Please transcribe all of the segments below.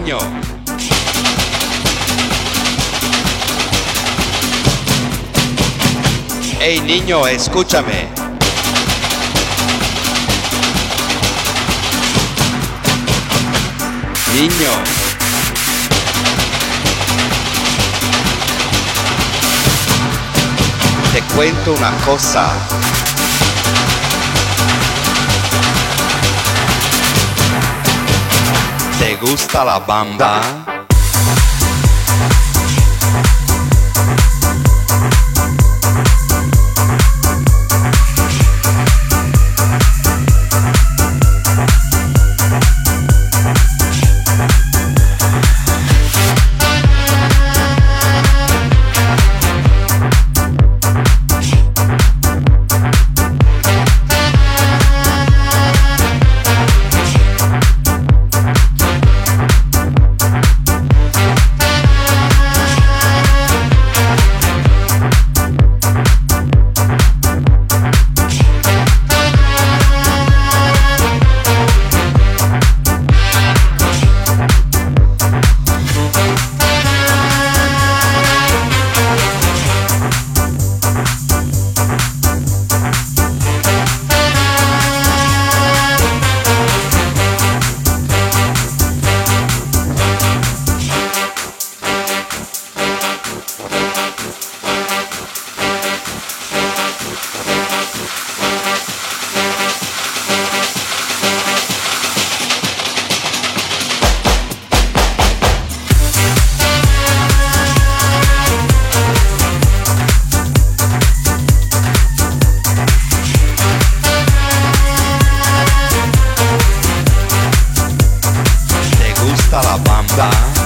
niño. Hey, niño, escúchame. Niño. Te cuento una cosa. Gusta la bamba? Alabama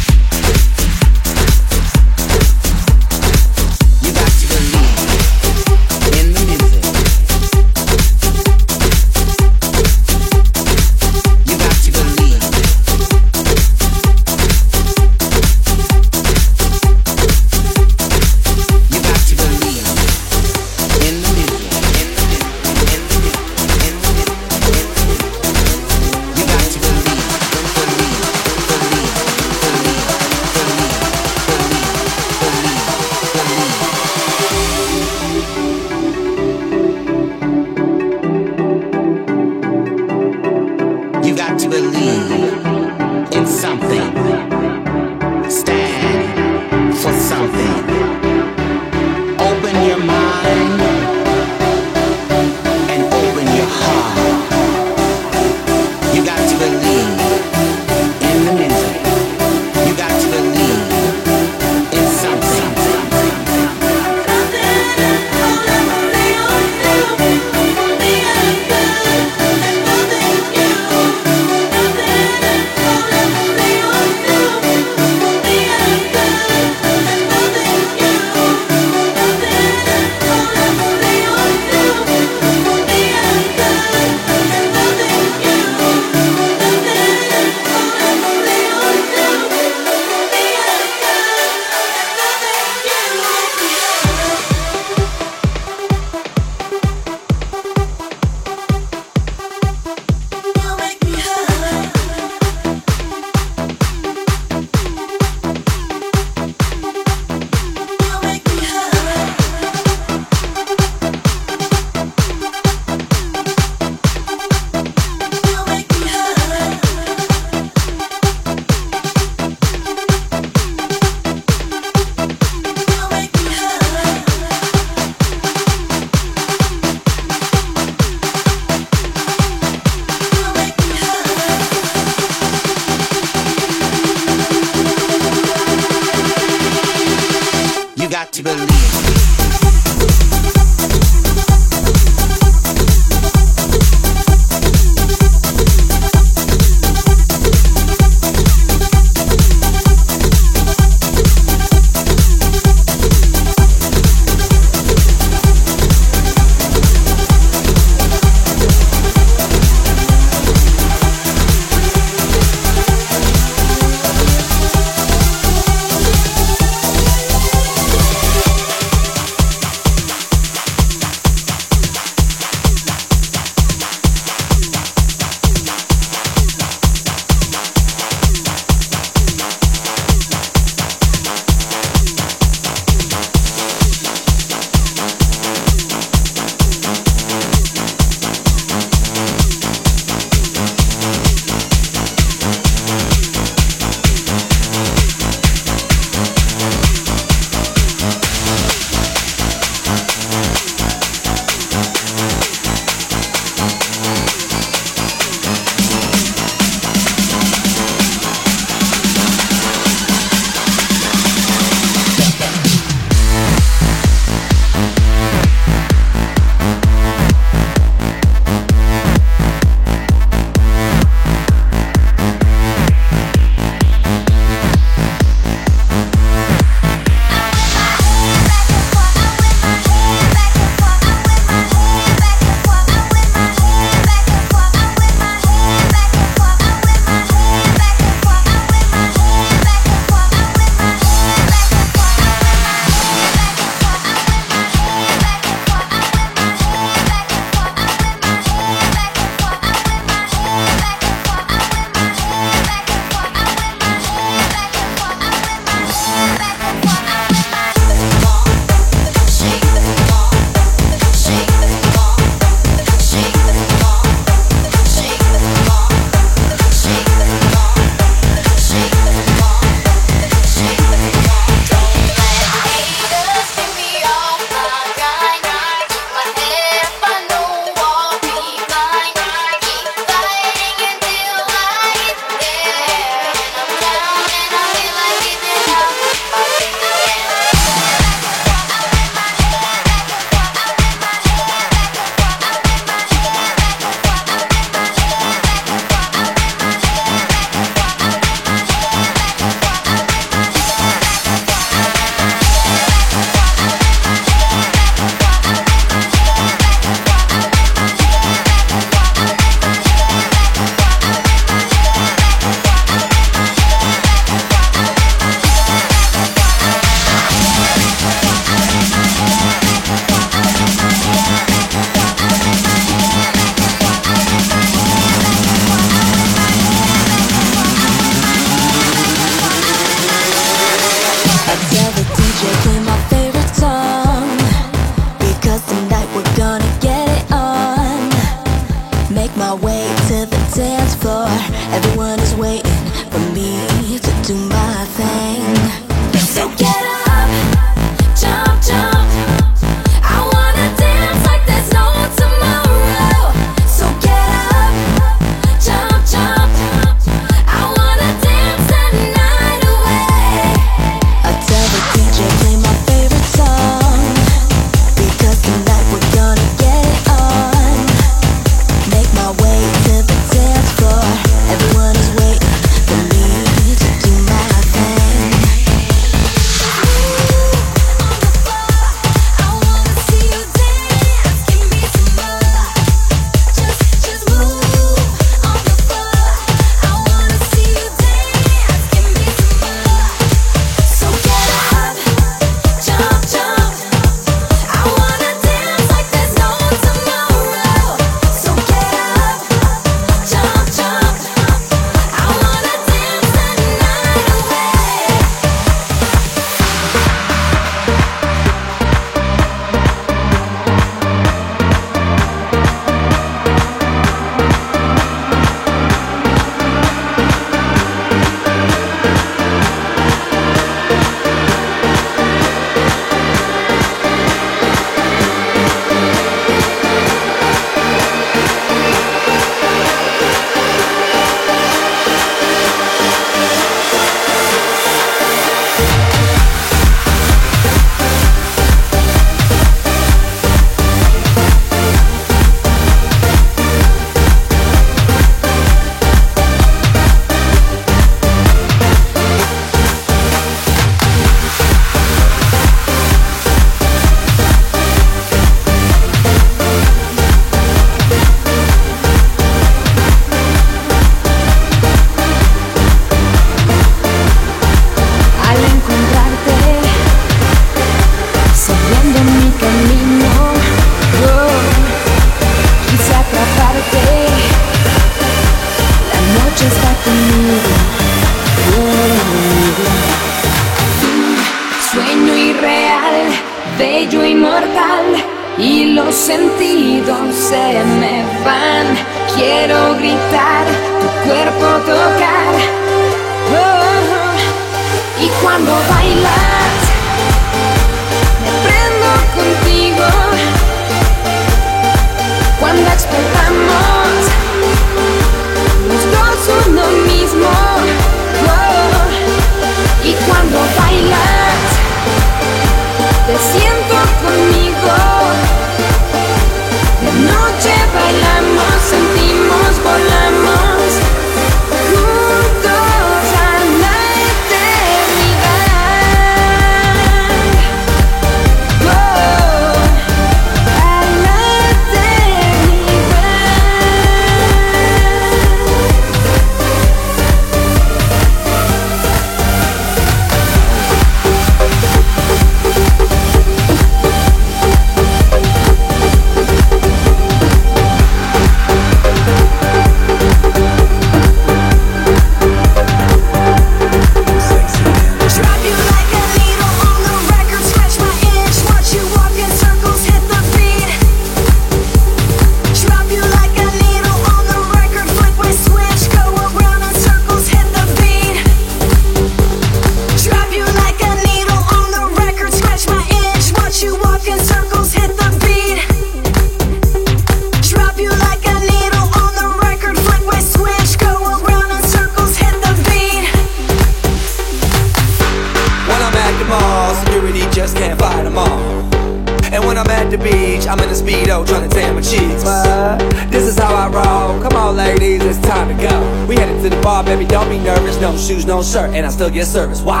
still get service. Watch.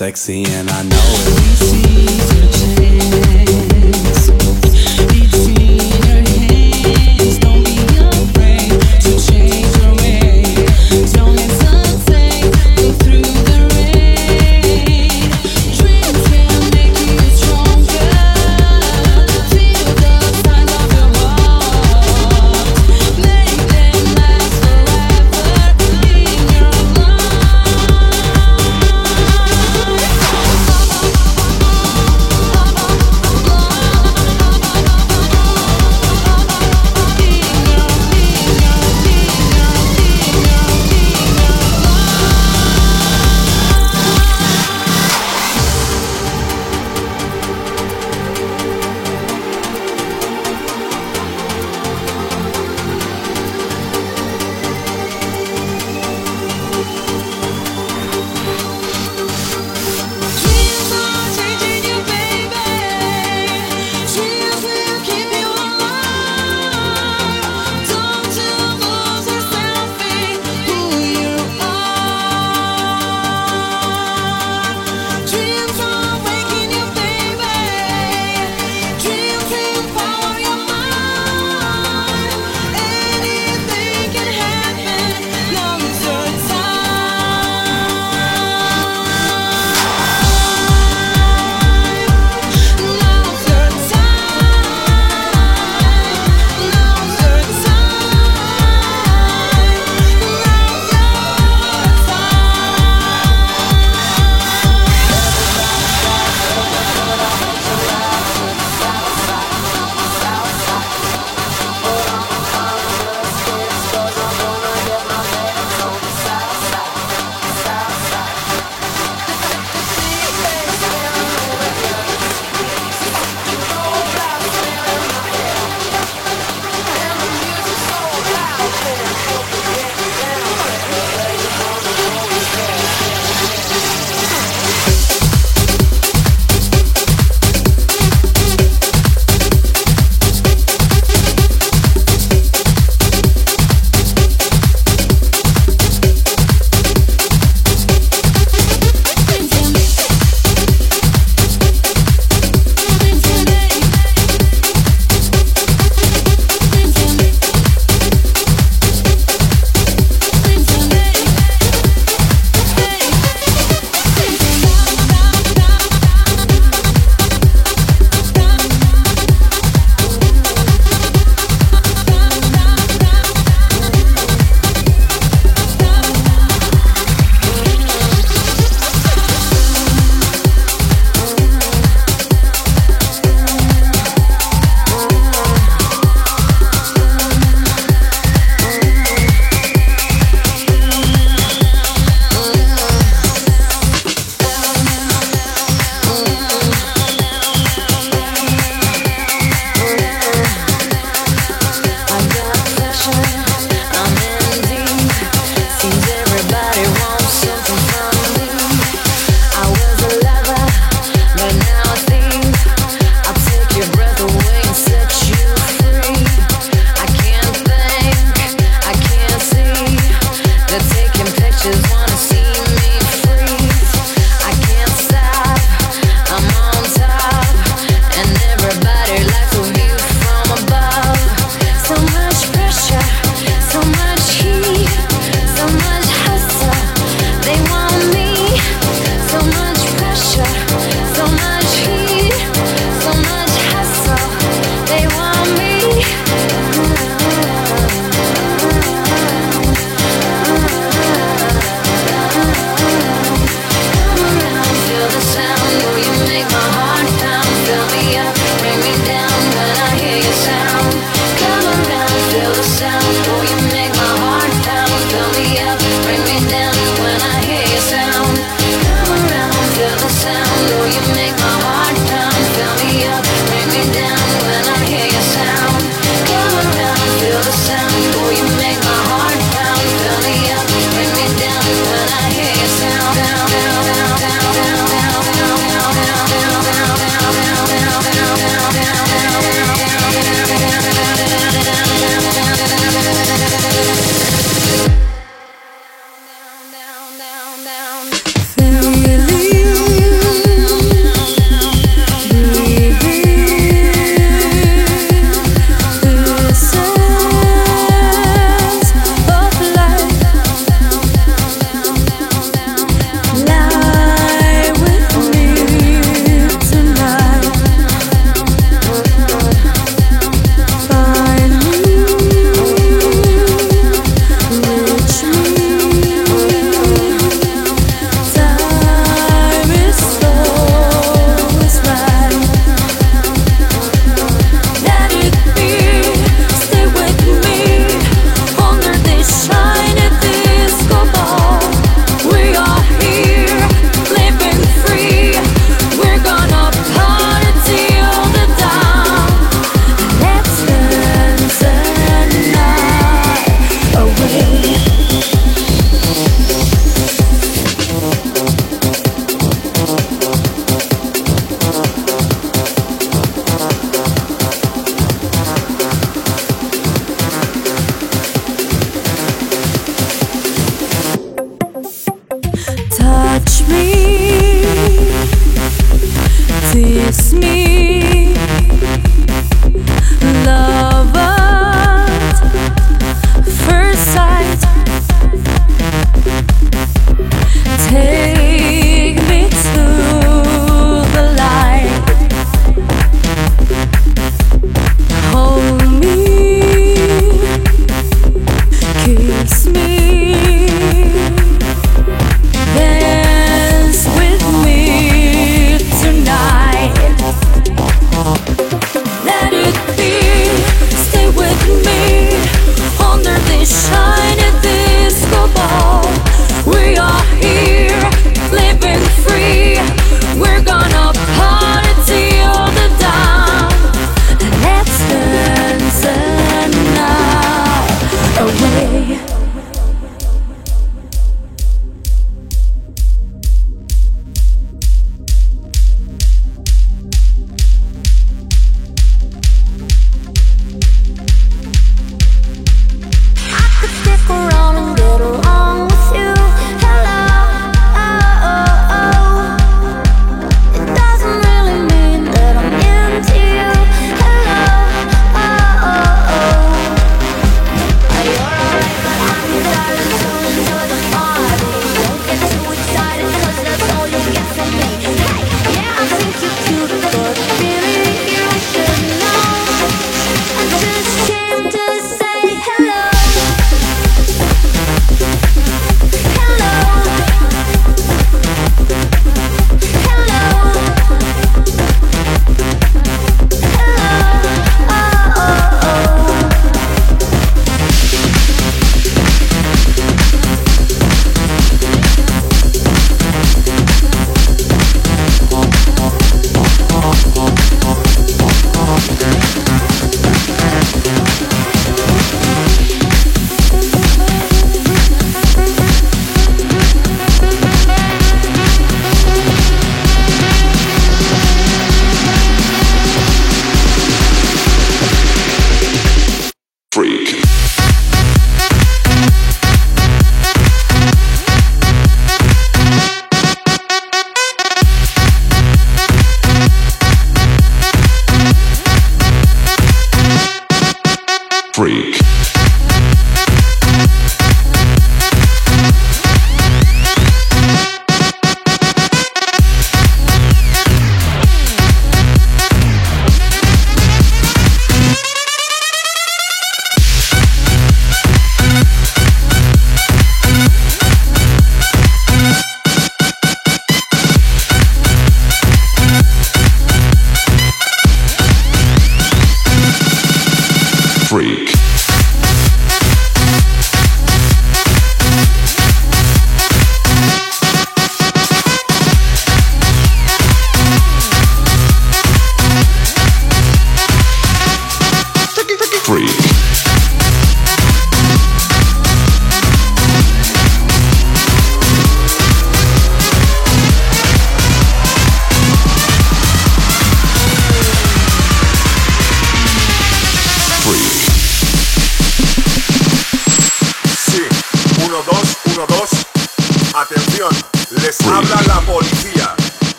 Sexy and I know it.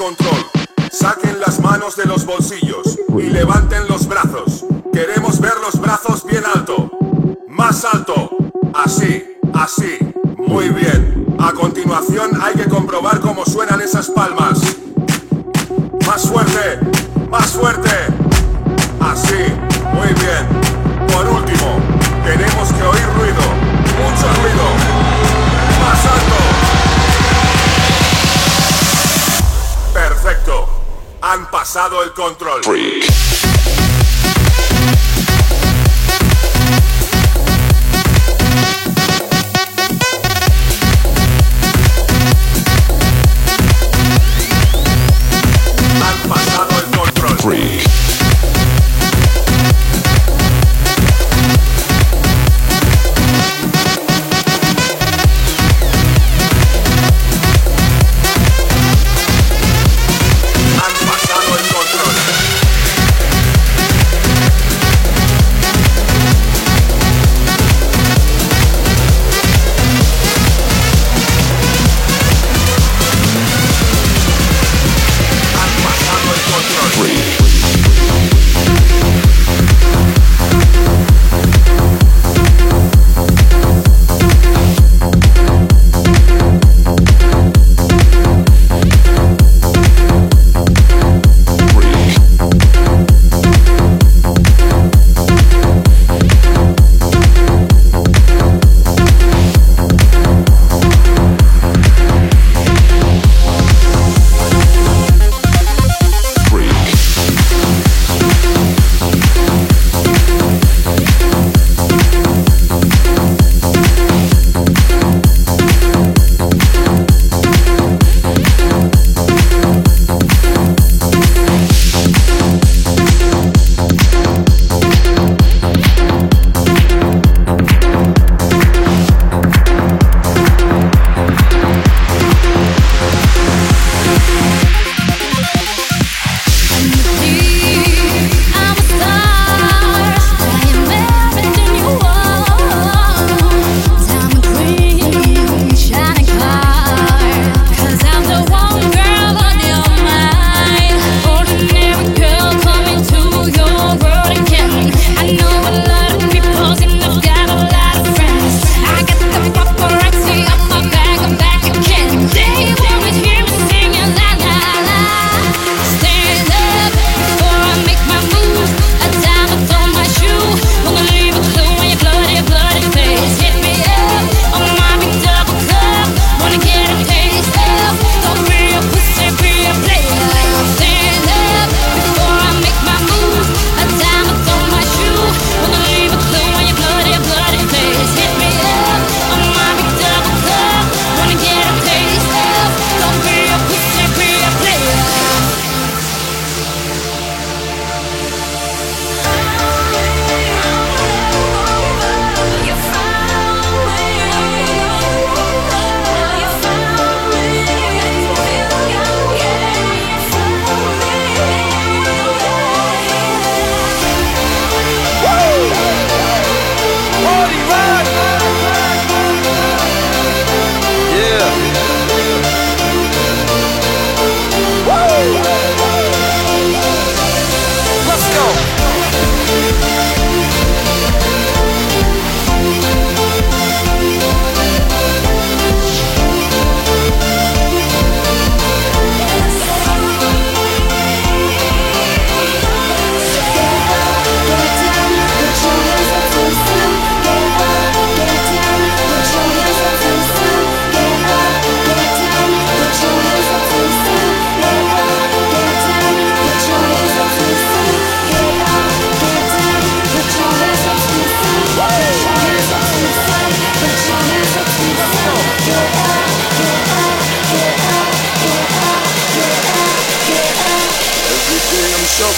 Control. Saquen las manos de los bolsillos y levanten los brazos. Queremos ver los brazos bien alto. Más alto. Así, así. Muy bien. A continuación hay que comprobar cómo suenan esas palmas. Más fuerte. Han pasado el control.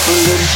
குளிர்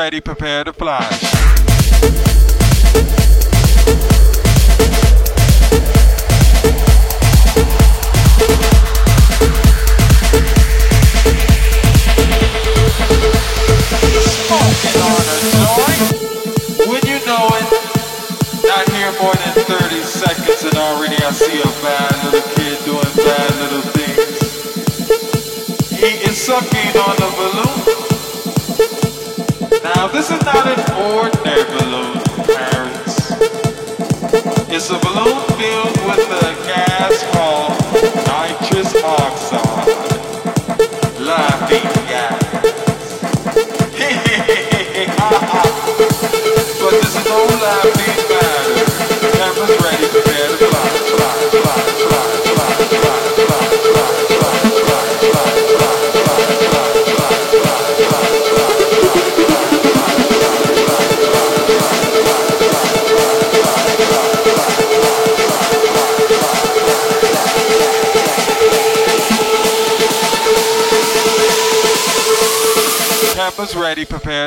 ready, prepare to fly. more than 30 seconds and already I see a bad little kid doing bad little things. He is sucking on the pretty prepared.